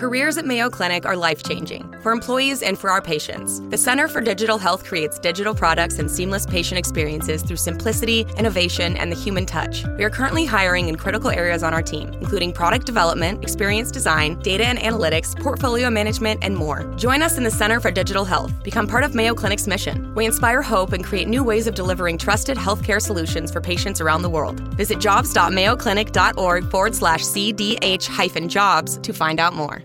Careers at Mayo Clinic are life changing for employees and for our patients. The Center for Digital Health creates digital products and seamless patient experiences through simplicity, innovation, and the human touch. We are currently hiring in critical areas on our team, including product development, experience design, data and analytics, portfolio management, and more. Join us in the Center for Digital Health. Become part of Mayo Clinic's mission. We inspire hope and create new ways of delivering trusted healthcare solutions for patients around the world. Visit jobs.mayoclinic.org forward slash CDH hyphen jobs to find out more.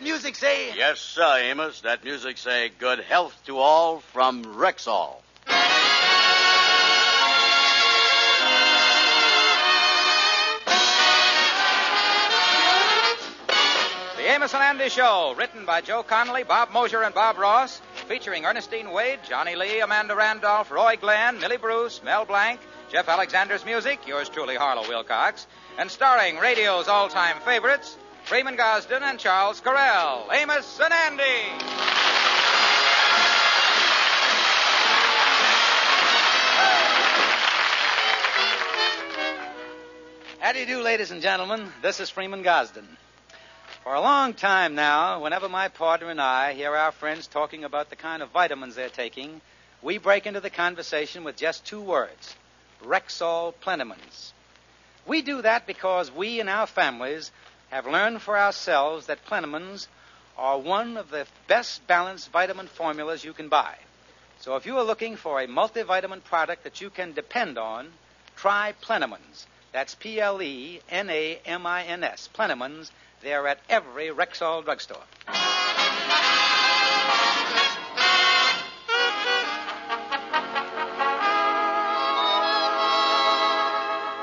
that music say? Yes, sir, Amos. That music say good health to all from Rexall. The Amos and Andy Show, written by Joe Connelly, Bob Mosher, and Bob Ross, featuring Ernestine Wade, Johnny Lee, Amanda Randolph, Roy Glenn, Millie Bruce, Mel Blanc, Jeff Alexander's music, yours truly, Harlow Wilcox, and starring radio's all-time favorites, Freeman Gosden and Charles Correll. Amos and Andy. How do you do, ladies and gentlemen? This is Freeman Gosden. For a long time now, whenever my partner and I hear our friends talking about the kind of vitamins they're taking, we break into the conversation with just two words Rexall Plenamins. We do that because we and our families have learned for ourselves that Plenamins are one of the best balanced vitamin formulas you can buy. So if you are looking for a multivitamin product that you can depend on, try Plenamins. That's P L E N A M I N S. Plenamins. They're at every Rexall drugstore.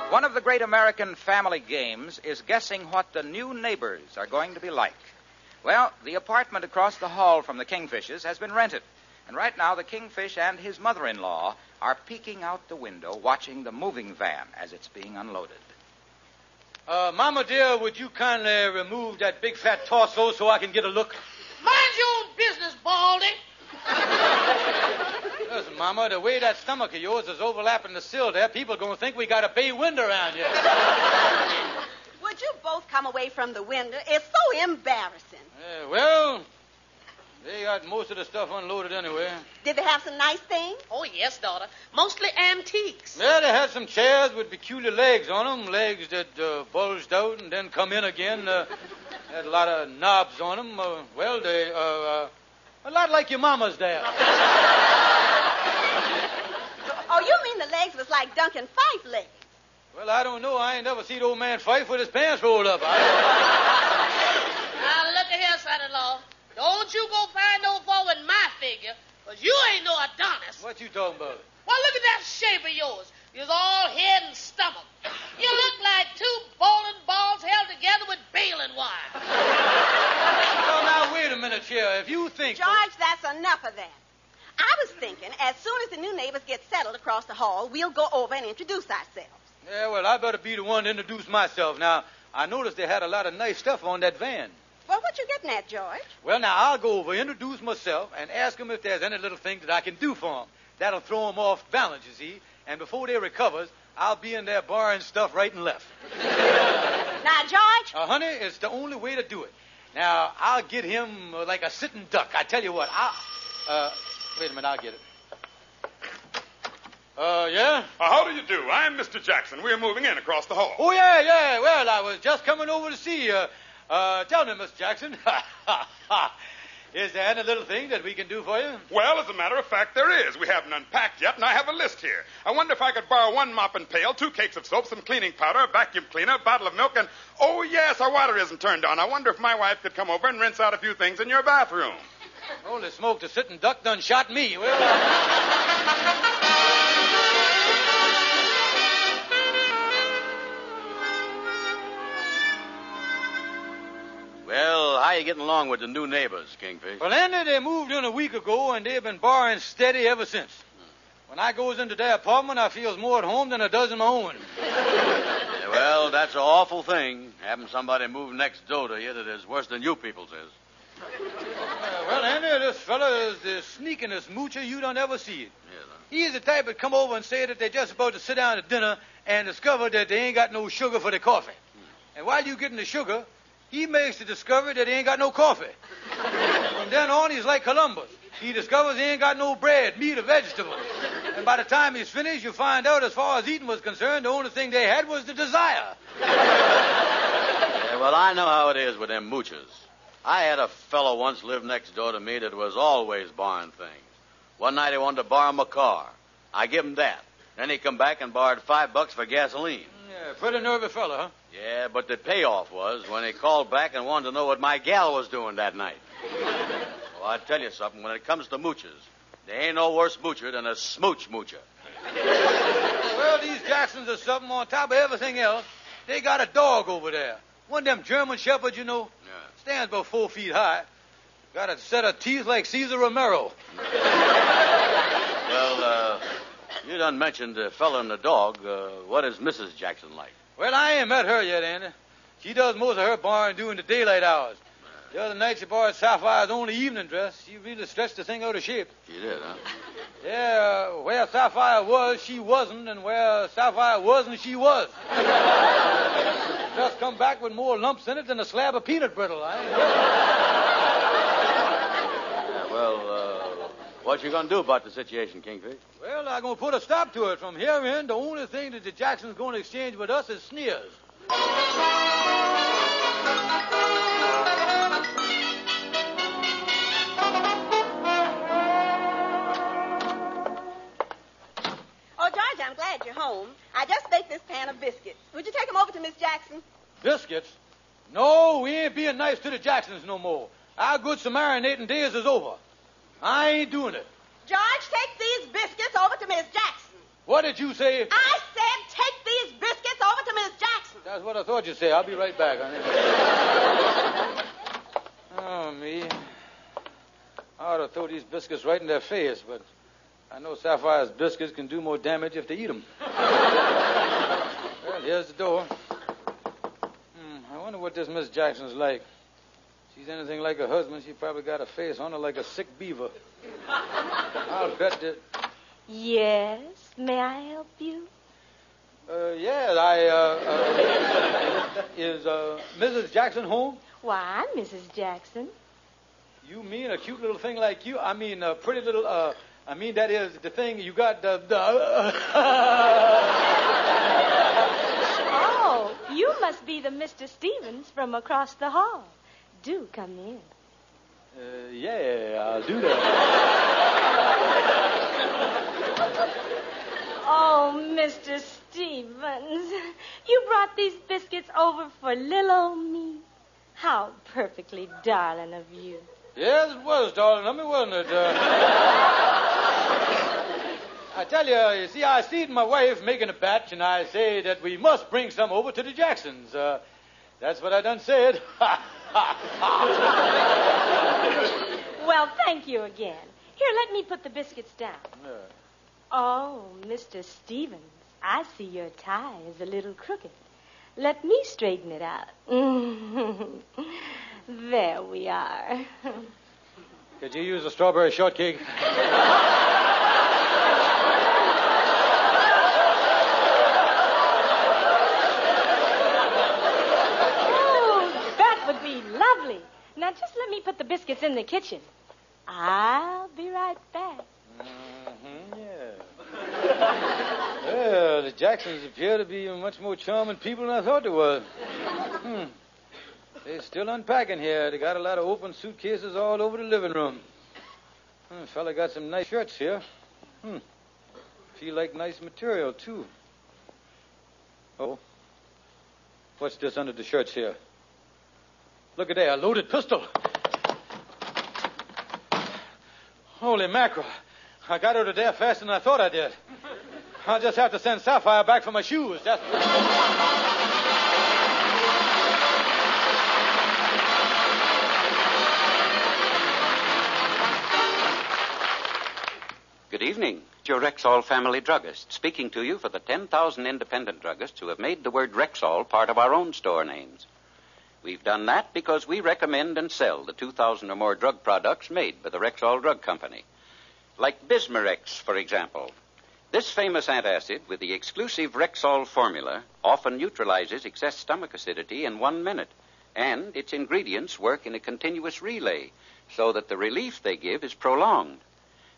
One of the great American family games is guessing what the new neighbors are going to be like. Well, the apartment across the hall from the Kingfishes has been rented. And right now, the Kingfish and his mother in law are peeking out the window watching the moving van as it's being unloaded. Uh, Mama dear, would you kindly remove that big fat torso so I can get a look? Mind your own business, Baldy. Listen, Mama, the way that stomach of yours is overlapping the sill there, people are going to think we got a bay window around here. Would you both come away from the window? It's so embarrassing. Uh, well, they got most of the stuff unloaded anyway. Did they have some nice things? Oh, yes, daughter. Mostly antiques. Yeah, they had some chairs with peculiar legs on them, legs that uh, bulged out and then come in again. Uh, had a lot of knobs on them. Uh, well, they, uh, uh, a lot like your mama's there. Oh, you mean the legs was like Duncan Phyfe legs? Well, I don't know. I ain't never seen old man Phyfe with his pants rolled up. I... Now, look at here, son-in-law. Don't you go find no fault with my figure, because you ain't no Adonis. What you talking about? Well, look at that shape of yours. You're all head and stomach. You look like two bowling balls held together with baling wire. Well, now, wait a minute here. If you think... George, that's enough of that. I was thinking, as soon as the new neighbors get settled across the hall, we'll go over and introduce ourselves. Yeah, well, I better be the one to introduce myself. Now, I noticed they had a lot of nice stuff on that van. Well, what you getting at, George? Well, now, I'll go over, introduce myself, and ask them if there's any little thing that I can do for them. That'll throw them off balance, you see. And before they recovers, I'll be in there borrowing stuff right and left. Now, George, Uh, honey, it's the only way to do it. Now, I'll get him uh, like a sitting duck. I tell you what, I'll... Uh, wait a minute, I'll get it. Uh, yeah? Uh, how do you do? I'm Mr. Jackson. We're moving in across the hall. Oh, yeah, yeah. Well, I was just coming over to see you. Uh, tell me, Miss Jackson. is there any little thing that we can do for you? Well, as a matter of fact, there is. We haven't unpacked yet, and I have a list here. I wonder if I could borrow one mop and pail, two cakes of soap, some cleaning powder, a vacuum cleaner, a bottle of milk, and oh yes, our water isn't turned on. I wonder if my wife could come over and rinse out a few things in your bathroom. Holy smoke, the sitting duck done shot me. Well, uh... Well, how you getting along with the new neighbors, Kingfish? Well, Andy, they moved in a week ago, and they've been borrowing steady ever since. When I goes into their apartment, I feels more at home than I does in my own. well, that's an awful thing, having somebody move next door to you that is worse than you people's is. Well, Andy, this fella is the sneakingest moocher you don't ever see it. He's the type that come over and say that they're just about to sit down to dinner and discover that they ain't got no sugar for their coffee. Hmm. And while you getting the sugar, he makes the discovery that he ain't got no coffee. From then on, he's like Columbus. He discovers he ain't got no bread, meat, or vegetables. And by the time he's finished, you find out, as far as eating was concerned, the only thing they had was the desire. Yeah, well, I know how it is with them moochers. I had a fellow once live next door to me that was always borrowing things. One night he wanted to borrow my car. I give him that. Then he come back and borrowed five bucks for gasoline. Mm, yeah, pretty nervy fella, huh? Yeah, but the payoff was when he called back and wanted to know what my gal was doing that night. well, I tell you something, when it comes to moochers, there ain't no worse moocher than a smooch moocher. Well, these Jacksons are something on top of everything else. They got a dog over there. One of them German shepherds, you know. Stands about four feet high. Got a set of teeth like Cesar Romero. Well, uh, you done mentioned the fellow and the dog. Uh, what is Mrs. Jackson like? Well, I ain't met her yet, Andy. She does most of her borrowing during the daylight hours. The other night she borrowed Sapphire's only evening dress. She really stretched the thing out of shape. She did, huh? Yeah, uh, where Sapphire was, she wasn't, and where Sapphire wasn't, she was. Just come back with more lumps in it than a slab of peanut brittle. I Yeah, well, uh, what you gonna do about the situation, Kingfish? Well, I'm going to put a stop to it. From here in, the only thing that the Jacksons going to exchange with us is sneers. Oh, George, I'm glad you're home. I just baked this pan of biscuits. Would you take them over to Miss Jackson? Biscuits? No, we ain't being nice to the Jacksons no more. Our good Samaritan days is over. I ain't doing it. George, take these biscuits over to Miss Jackson. What did you say? I said take these biscuits over to Miss Jackson. That's what I thought you'd say. I'll be right back, honey. oh, me. I ought to throw these biscuits right in their face, but I know Sapphire's biscuits can do more damage if they eat them. Well, here's the door. Hmm, I wonder what this Miss Jackson's like. If She's anything like her husband, she probably got a face on her like a sick beaver. I'll bet that. Yes, may I help you? Uh, yeah, I, uh, uh is, uh, Mrs. Jackson home? Why, I'm Mrs. Jackson. You mean a cute little thing like you? I mean, a pretty little, uh, I mean, that is the thing you got the. the Oh, you must be the Mr. Stevens from across the hall. Do come in. Uh, yeah, I'll do that. Oh, Mr. Stevens, you brought these biscuits over for little old me. How perfectly darling of you. Yes, it was, darling. I mean, wasn't it? Uh... I tell you, you see, I seen my wife making a batch, and I say that we must bring some over to the Jacksons. Uh, that's what I done said. Well, thank you again. Here, let me put the biscuits down. Uh, Oh, Mr. Stevens, I see your tie is a little crooked. Let me straighten it out. there we are. could you use a strawberry shortcake? Oh, that would be lovely. Now, just let me put the biscuits in the kitchen. I'll be right back. Mm-hmm, yeah. well, the Jacksons appear to be much more charming people than I thought they were. Hmm. They're still unpacking here. They got a lot of open suitcases all over the living room. Hmm, fella got some nice shirts here. Hmm. Feel like nice material, too. Oh. What's this under the shirts here? Look at there, a loaded pistol. Holy mackerel. I got her to death faster than I thought I did. I'll just have to send Sapphire back for my shoes. That's... Good evening. It's your Rexall family druggist, speaking to you for the 10,000 independent druggists who have made the word Rexall part of our own store names. We've done that because we recommend and sell the 2,000 or more drug products made by the Rexall Drug Company. Like Bismarex, for example. This famous antacid with the exclusive Rexall formula often neutralizes excess stomach acidity in one minute, and its ingredients work in a continuous relay so that the relief they give is prolonged.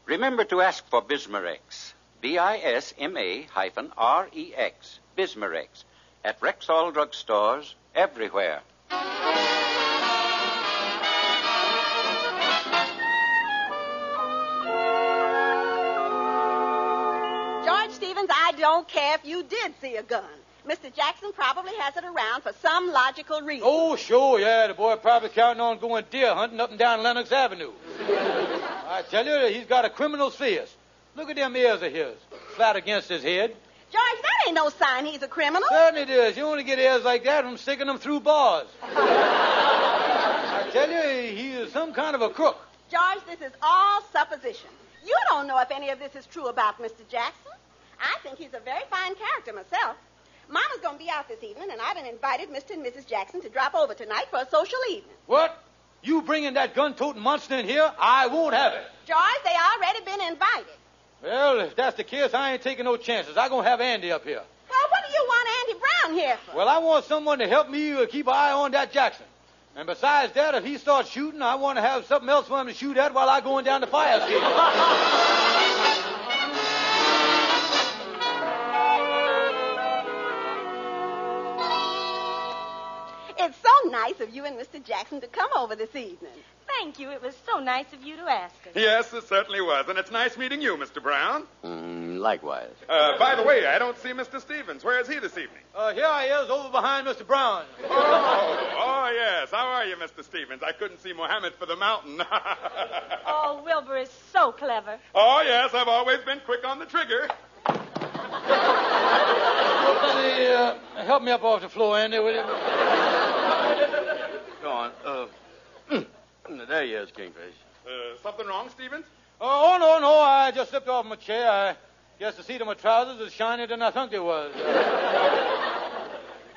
Remember to ask for Bismarex, B-I-S-M-A hyphen R-E-X, Bismarex, at Rexall drugstores everywhere. George Stevens, I don't care if you did see a gun. Mr. Jackson probably has it around for some logical reason. Oh, sure, yeah. The boy probably counting on going deer hunting up and down Lenox Avenue. I tell you, he's got a criminal's fierce. Look at them ears of his, flat against his head. George, no sign he's a criminal. Certainly is. You only get ears like that from sticking them through bars. I tell you, he is some kind of a crook. George, this is all supposition. You don't know if any of this is true about Mr. Jackson. I think he's a very fine character myself. Mama's going to be out this evening, and I've invited Mr. and Mrs. Jackson to drop over tonight for a social evening. What? You bringing that gun-toting monster in here? I won't have it. George, they already been invited. Well, if that's the case, I ain't taking no chances. I'm going to have Andy up here. Well, what do you want Andy Brown here for? Well, I want someone to help me keep an eye on that Jackson. And besides that, if he starts shooting, I want to have something else for him to shoot at while I'm going down the fire escape. It's so nice of you and Mr. Jackson to come over this evening. Thank you. It was so nice of you to ask us. Yes, it certainly was. And it's nice meeting you, Mr. Brown. Mm, likewise. Uh, by the way, I don't see Mr. Stevens. Where is he this evening? Uh, here I is, over behind Mr. Brown. Oh, oh, yes. How are you, Mr. Stevens? I couldn't see Mohammed for the mountain. Oh, Wilbur is so clever. oh, yes. I've always been quick on the trigger. Somebody, uh, help me up off the floor, Andy, will you? Go on. Uh, there he is, Kingfish. Uh, something wrong, Stevens? Oh, no, no. I just slipped off my chair. I guess the seat of my trousers is shinier than I thought it was.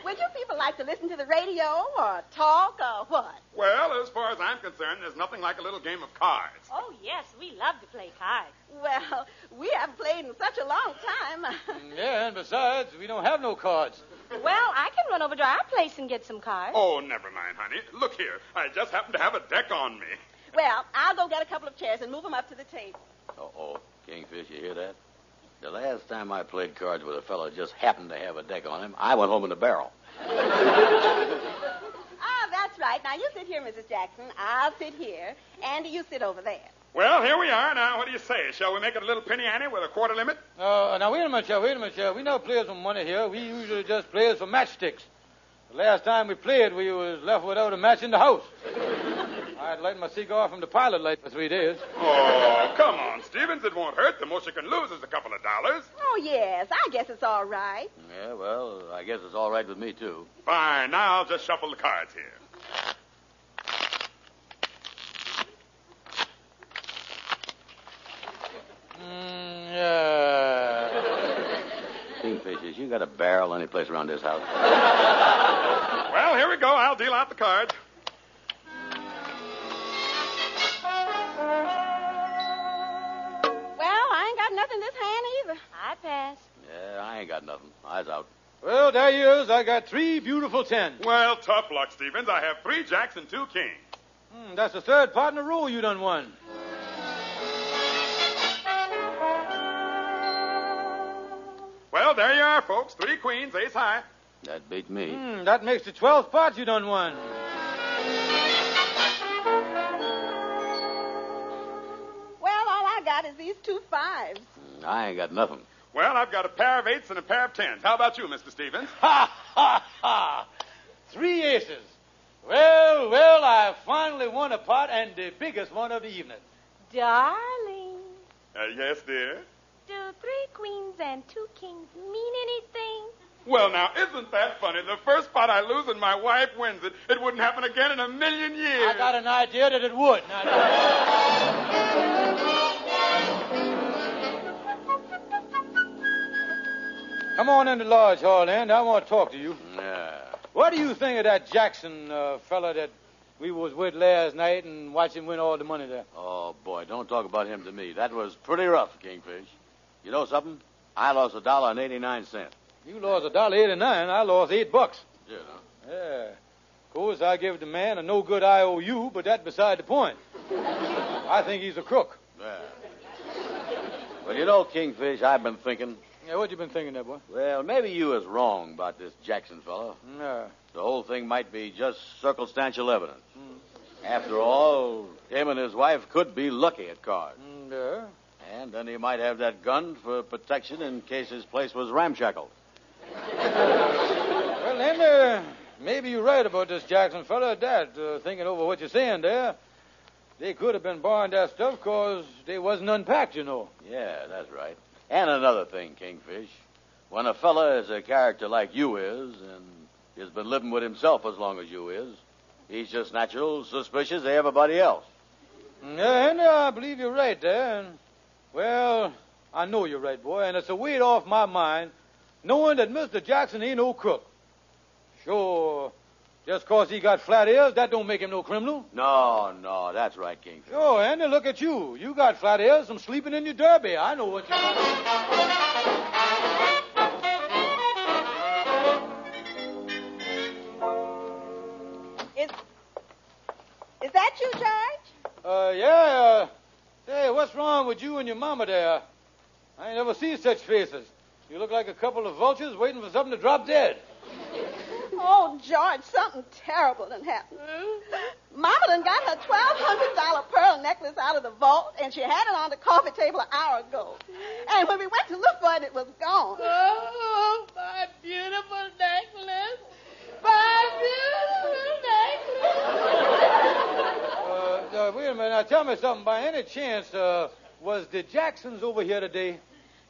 Would you people like to listen to the radio or talk or what? Well, as far as I'm concerned, there's nothing like a little game of cards. Oh, yes, we love to play cards. Well, we haven't played in such a long time. yeah, and besides, we don't have no cards. Well, I can run over to our place and get some cards. Oh, never mind, honey. Look here. I just happen to have a deck on me. well, I'll go get a couple of chairs and move them up to the table. Uh-oh. Kingfish, you hear that? The last time I played cards with a fellow just happened to have a deck on him, I went home in a barrel. Ah, that's right. Now, you sit here, Mrs. Jackson. I'll sit here. Andy, you sit over there. Well, here we are. Now, what do you say? Shall we make it a little penny ante with a quarter limit? Uh, now, wait a minute, Sheriff. Wait a minute, Sheriff. We never play for money here. We usually just play for matchsticks. The last time we played, we was left without a match in the house. I'd light my cigar from the pilot light for three days. Oh, come on, Stevens. It won't hurt. The most you can lose is a couple of dollars. Oh, yes. I guess it's all right. Yeah, well, I guess it's all right with me, too. Fine. Now I'll just shuffle the cards here. Kingfishers, you got a barrel any place around this house? Well, here we go. I'll deal out the cards. Well, I ain't got nothing this hand either. I pass. Yeah, I ain't got nothing. Eyes out. Well, there he is. I got three beautiful tens. Well, tough luck, Stevens. I have three jacks and two kings. Hmm, that's the third part in a row you done won. Well, there you are, folks. Three queens, ace high. That beats me. Hmm, that makes the twelfth part you done won. Well, all I got is these two fives. I ain't got nothing. Well, I've got a pair of eights and a pair of tens. How about you, Mr. Stevens? Ha, ha, ha. Three aces. Well, well, I finally won a pot and the biggest one of the evening. Darling, Uh, yes, dear. Do three queens and two kings mean anything? Well, now, isn't that funny? The first pot I lose and my wife wins it. It wouldn't happen again in a million years. I got an idea that it would. Come on into Lodge Hall, and I want to talk to you. Nah. What do you think of that Jackson uh, fella that we was with last night and watched him win all the money there? Oh, boy, don't talk about him to me. That was pretty rough, Kingfish. You know something? I lost a dollar and 89 cents. You lost a dollar eighty-nine. I lost eight bucks. Yeah. Yeah. Of course, I gave the man a no good IOU, but that's beside the point. I think he's a crook. Yeah. Well, you know, Kingfish, I've been thinking. Yeah, what you been thinking there, boy? Well, maybe you was wrong about this Jackson fellow. Yeah. The whole thing might be just circumstantial evidence. Hmm. After all, him and his wife could be lucky at cards. Hmm, yeah. And then he might have that gun for protection in case his place was ramshackled. Well, then, uh, maybe you're right about this Jackson fella that, uh, thinking over what you're saying there. They could have been borrowing that stuff because they wasn't unpacked, you know. Yeah, that's right. And another thing, Kingfish. When a fella is a character like you is, and has been living with himself as long as you is, he's just natural suspicious of everybody else. Yeah, and uh, I believe you're right there. And, well, I know you're right, boy, and it's a weight off my mind knowing that Mr. Jackson ain't no crook. Sure, just 'cause he got flat ears, that don't make him no criminal. No, no, that's right, Kingfish. Sure, Andy, look at you. You got flat ears from sleeping in your derby. I know what you Is, is that you, George? Uh, yeah, uh, say, what's wrong with you and your mama there? I ain't never seen such faces. You look like a couple of vultures waiting for something to drop dead. Oh, George, something terrible done happened. Mama done got her $1,200 pearl necklace out of the vault, and she had it on the coffee table an hour ago. And when we went to look for it, it was gone. Oh, my beautiful necklace. My beautiful necklace. Uh, wait a minute. Now, tell me something. By any chance, uh, was the Jacksons over here today?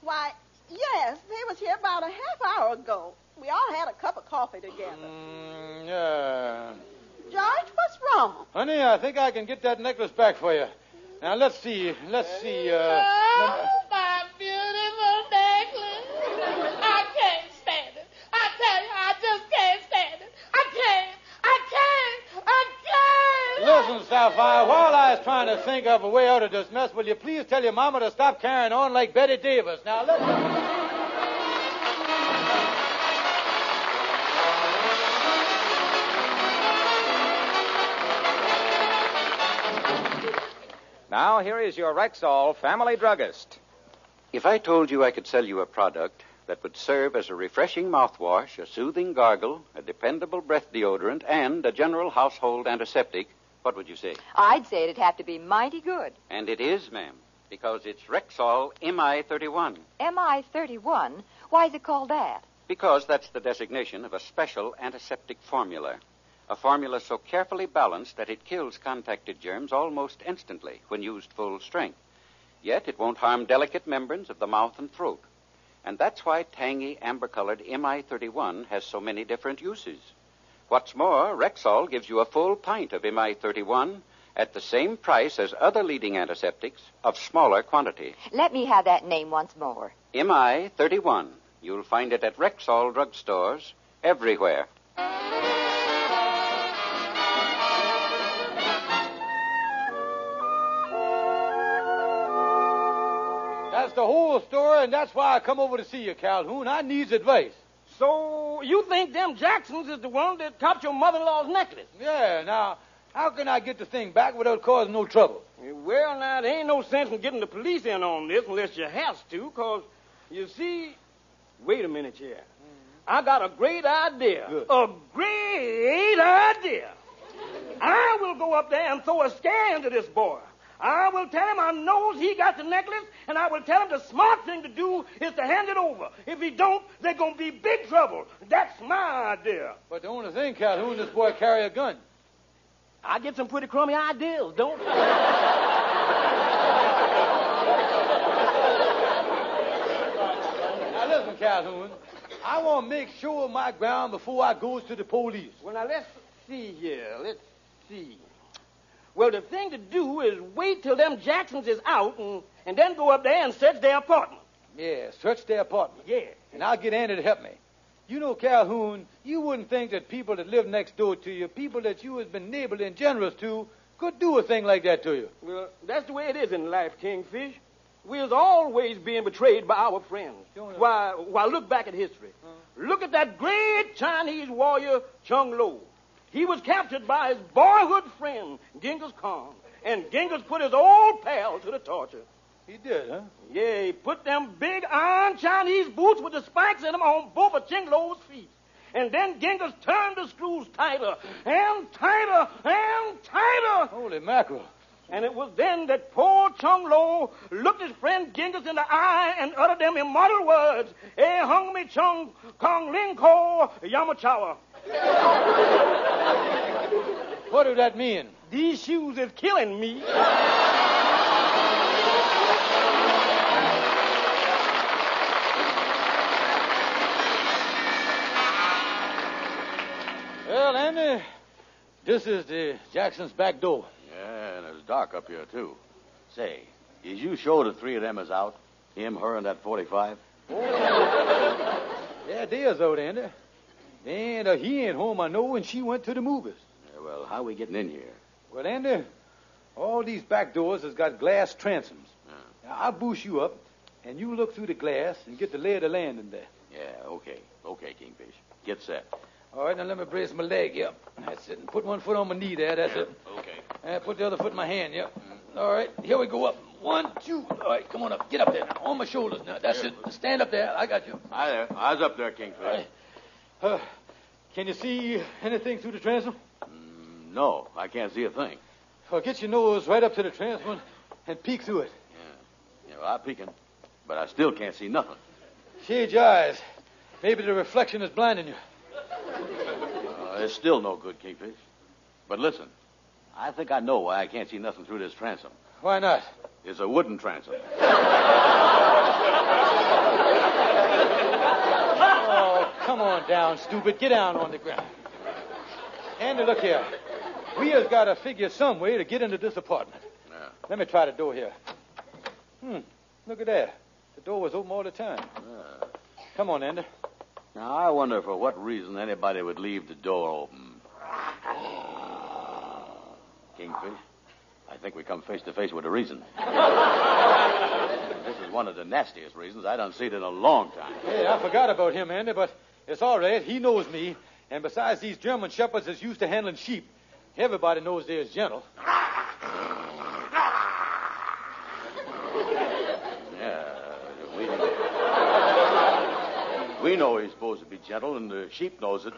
Why, yes, they was here about a half hour ago. We all had a cup of coffee together. Mm, yeah. George, what's wrong? Honey, I think I can get that necklace back for you. Now, let's see. Let's see. Uh, Oh, my beautiful necklace. I can't stand it. I tell you, I just can't stand it. I can't. I can't. I can't. Listen, Sapphire, while I was trying to think of a way out of this mess, will you please tell your mama to stop carrying on like Bette Davis? Now, listen. Now, here is your Rexall family druggist. If I told you I could sell you a product that would serve as a refreshing mouthwash, a soothing gargle, a dependable breath deodorant, and a general household antiseptic, what would you say? I'd say it'd have to be mighty good. And it is, ma'am, because it's Rexall MI31. MI 31? Why is it called that? Because that's the designation of a special antiseptic formula. A formula so carefully balanced that it kills contacted germs almost instantly when used full strength. Yet it won't harm delicate membranes of the mouth and throat. And that's why tangy amber colored MI31 has so many different uses. What's more, Rexall gives you a full pint of MI31 at the same price as other leading antiseptics of smaller quantity. Let me have that name once more. MI31. You'll find it at Rexall drugstores everywhere. That's the whole story, and that's why I come over to see you, Calhoun. I needs advice. So you think them Jacksons is the one that copped your mother-in-law's necklace? Yeah, now, how can I get the thing back without causing no trouble? Well, now, there ain't no sense in getting the police in on this unless you has to, because, you see... Wait a minute here. I got a great idea. A great idea. I will go up there and throw a scare into this boy. I will tell him I knows he got the necklace, and I will tell him the smart thing to do is to hand it over. If he don't, there's going to be big trouble. That's my idea. But the only thing, Calhoun, this boy carry a gun. I get some pretty crummy ideas, don't I? Now listen, Calhoun. I want to make sure of my ground before I goes to the police. Well, now, let's see here. Let's see. Well, the thing to do is wait till them Jacksons is out and, and then go up there and search their apartment. Yeah, search their apartment. Yeah. and I'll get Andy to help me. You know, Calhoun, you wouldn't think that people that live next door to you, people that you has been neighborly and generous to, could do a thing like that to you. Well, that's the way it is in life, Kingfish. We're always being betrayed by our friends. Why, why, look back at history. Look at that great Chinese warrior, Chung Lo. He was captured by his boyhood friend, Genghis Khan, and Genghis put his old pal to the torture. He did, huh? Yeah, he put them big iron Chinese boots with the spikes in them on both of Ching Lo's feet. And then Genghis turned the screws tighter and tighter and tighter. Holy mackerel. And it was then that poor Chung Lo looked his friend Genghis in the eye and uttered them immortal words, Eh hung me chung kong ling ko yamachawa. What does that mean? These shoes is killing me. Well, Andy, this is the Jackson's back door. Yeah, and it's dark up here, too. Say, is you sure the three of them is out? Him, her, and that 45? Yeah, they is out, Andy. And uh, he ain't home, I know, and she went to the movies. Yeah, well, how are we getting in here? Well, Andy, all these back doors has got glass transoms. Now, I'll boost you up, and you look through the glass and get the lay of the land in there. Yeah, okay. Okay, Kingfish. Get set. All right, now let me brace my leg, yep. That's it. And put one foot on my knee there, that's it. Okay. And put the other foot in my hand, yep. All right, here we go up. One, two. All right, come on up. Get up there now. On my shoulders now. That's it. Stand up there. I got you. Hi there. I was up there, Kingfish. Uh, can you see anything through the transom? No, I can't see a thing. Well, get your nose right up to the transom and peek through it. Yeah, well, I'm peeking, but I still can't see nothing. Shade your eyes. Maybe the reflection is blinding you. Uh, it's still no good, Kingfish. But listen, I think I know why I can't see nothing through this transom. Why not? It's a wooden transom. Come on down, stupid. Get down on the ground. Andy, look here. We has got to figure some way to get into this apartment. Yeah. Let me try the door here. Hmm. Look at that. The door was open all the time. Come on, Andy. Now, I wonder for what reason anybody would leave the door open. Kingfish, I think we come face to face with a reason. this is one of the nastiest reasons I done seen in a long time. Hey, I forgot about him, Andy, but it's all right. He knows me. And besides, these German shepherds is used to handling sheep. Everybody knows they're gentle. Yeah, we, we know he's supposed to be gentle, and the sheep knows it.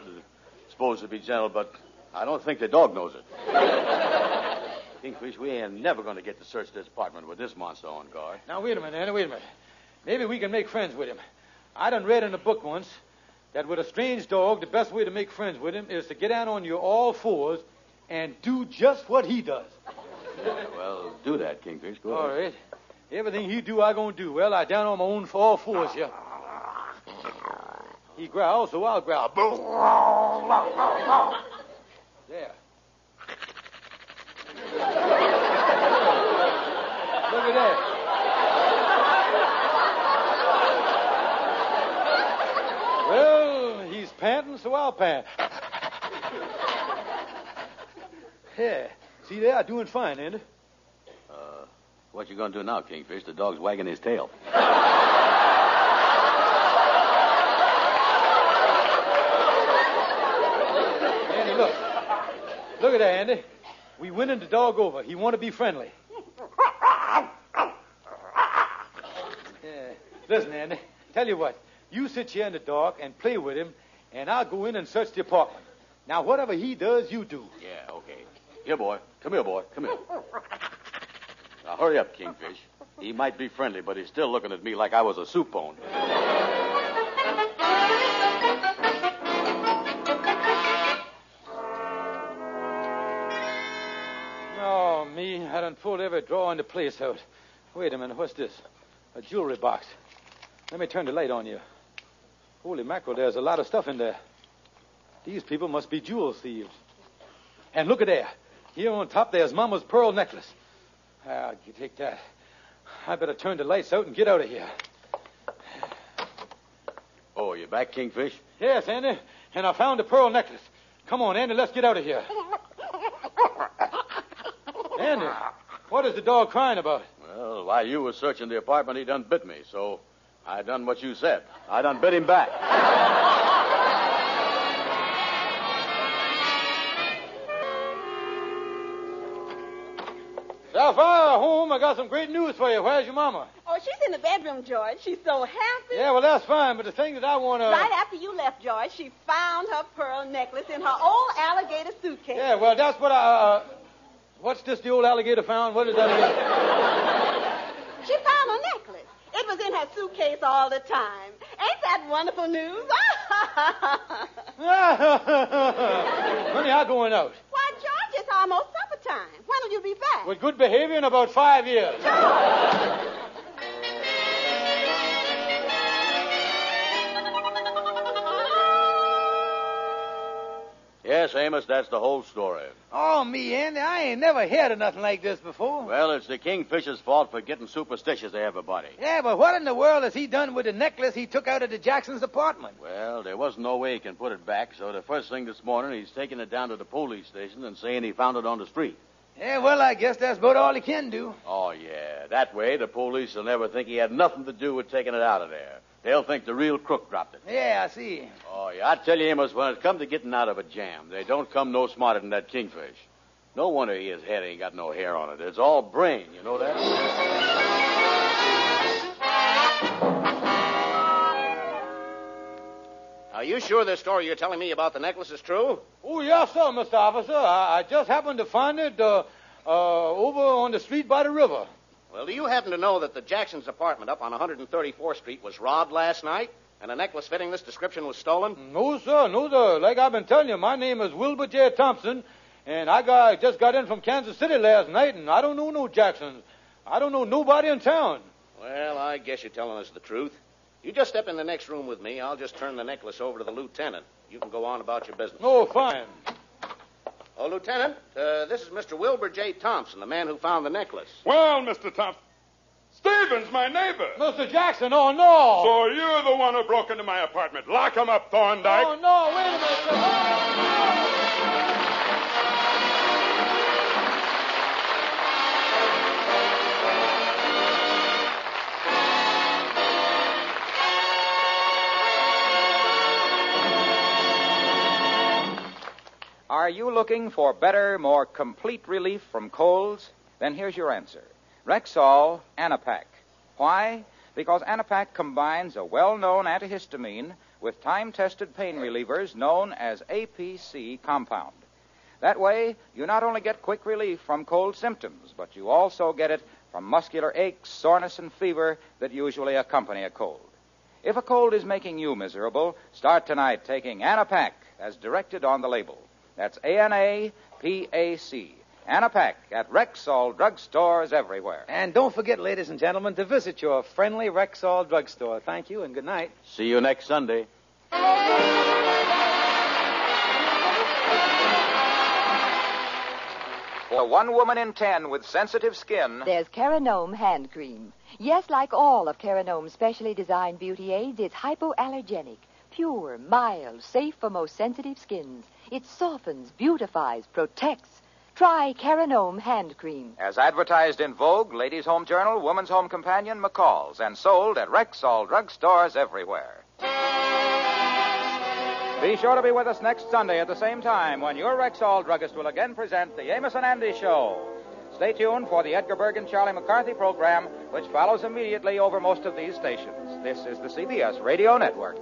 it's supposed to be gentle, but I don't think the dog knows it. Kingfish, we ain't never going to get to search this apartment with this monster on guard. Now, wait a minute, Andy, wait a minute. Maybe we can make friends with him. I done read in a book once that with a strange dog, the best way to make friends with him is to get down on your all fours and do just what he does. Well, do that, Kingfish. Go All ahead. right. Everything he do, I gonna do. Well, I down on my own all fours here. He growls, so I'll growl. There. Look at that. Well, he's panting, so I'll pant. Yeah. See there? Doing fine, Andy. Uh, what you going to do now, Kingfish? The dog's wagging his tail. Andy, look. Look at that, Andy. We winning the dog over. He want to be friendly. Yeah. Listen, Andy. Tell you what. You sit here in the dark and play with him, and I'll go in and search the apartment. Now, whatever he does, you do. Yeah, okay. Here, boy. Come here, boy. Come here. Now, hurry up, Kingfish. He might be friendly, but he's still looking at me like I was a soup bone. Oh, me. I done pulled every drawer in the place out. Wait a minute. What's this? A jewelry box. Let me turn the light on you. Holy mackerel, there's a lot of stuff in there. These people must be jewel thieves. And look at there. Here on top, there's Mama's pearl necklace. Ah, you take that. I better turn the lights out and get out of here. Oh, you back, Kingfish? Yes, Andy. And I found the pearl necklace. Come on, Andy, let's get out of here. Andy, what is the dog crying about? Well, while you was searching the apartment, he done bit me, so I done what you said. I done bit him back. Sapphire, home. I got some great news for you. Where's your mama? Oh, she's in the bedroom, George. She's so happy. Yeah, well, that's fine, but the thing that I want to. Right after you left, George, she found her pearl necklace in her old alligator suitcase. Yeah, well, that's what I. Uh, what's this the old alligator found? What is that again? She found her necklace. It was in her suitcase all the time. Ain't that wonderful news? Honey, I'm going out. Why, George, it's almost supper time. When'll you be back? With good behavior in about five years. Yes, Amos, that's the whole story. Oh, me, Andy, I ain't never heard of nothing like this before. Well, it's the Kingfisher's fault for getting superstitious to everybody. Yeah, but what in the world has he done with the necklace he took out of the Jackson's apartment? Well, there wasn't no way he can put it back, so the first thing this morning, he's taking it down to the police station and saying he found it on the street. Yeah, well, I guess that's about all he can do. Oh, yeah. That way, the police will never think he had nothing to do with taking it out of there. They'll think the real crook dropped it. Yeah, I see. Oh, yeah. I tell you, Amos, when it comes to getting out of a jam, they don't come no smarter than that kingfish. No wonder his head ain't got no hair on it. It's all brain, you know that? Are you sure this story you're telling me about the necklace is true? Oh, yes, sir, Mr. Officer. I, I just happened to find it uh, uh, over on the street by the river. Well, do you happen to know that the Jackson's apartment up on 134th Street was robbed last night? And a necklace fitting this description was stolen? No, sir, no, sir. Like I've been telling you, my name is Wilbur J. Thompson, and I got just got in from Kansas City last night, and I don't know no Jacksons. I don't know nobody in town. Well, I guess you're telling us the truth. You just step in the next room with me. I'll just turn the necklace over to the lieutenant. You can go on about your business. Oh, fine. Oh, Lieutenant, uh, this is Mr. Wilbur J. Thompson, the man who found the necklace. Well, Mr. Thompson. Stevens, my neighbor. Mr. Jackson, oh, no. So you're the one who broke into my apartment. Lock him up, Thorndyke. Oh, no, wait a minute. Are you looking for better, more complete relief from colds? Then here's your answer Rexall Anapac. Why? Because Anapac combines a well known antihistamine with time tested pain relievers known as APC compound. That way, you not only get quick relief from cold symptoms, but you also get it from muscular aches, soreness, and fever that usually accompany a cold. If a cold is making you miserable, start tonight taking Anapac as directed on the label. That's A N A P A C. Anapac at Rexall drugstores everywhere. And don't forget, ladies and gentlemen, to visit your friendly Rexall drugstore. Thank you and good night. See you next Sunday. For one woman in ten with sensitive skin, There's Cara Nome hand cream. Yes, like all of Cara Nome's specially designed beauty aids, it's hypoallergenic, pure, mild, safe for most sensitive skins. It softens, beautifies, protects. Try Cara Nome hand cream. as advertised in Vogue, Ladies' Home Journal, Woman's Home Companion, McCall's, and sold at Rexall drugstores everywhere. Be sure to be with us next Sunday at the same time when your Rexall druggist will again present the Amos and Andy Show. Stay tuned for the Edgar Bergen and Charlie McCarthy program, which follows immediately over most of these stations. This is the CBS Radio Network.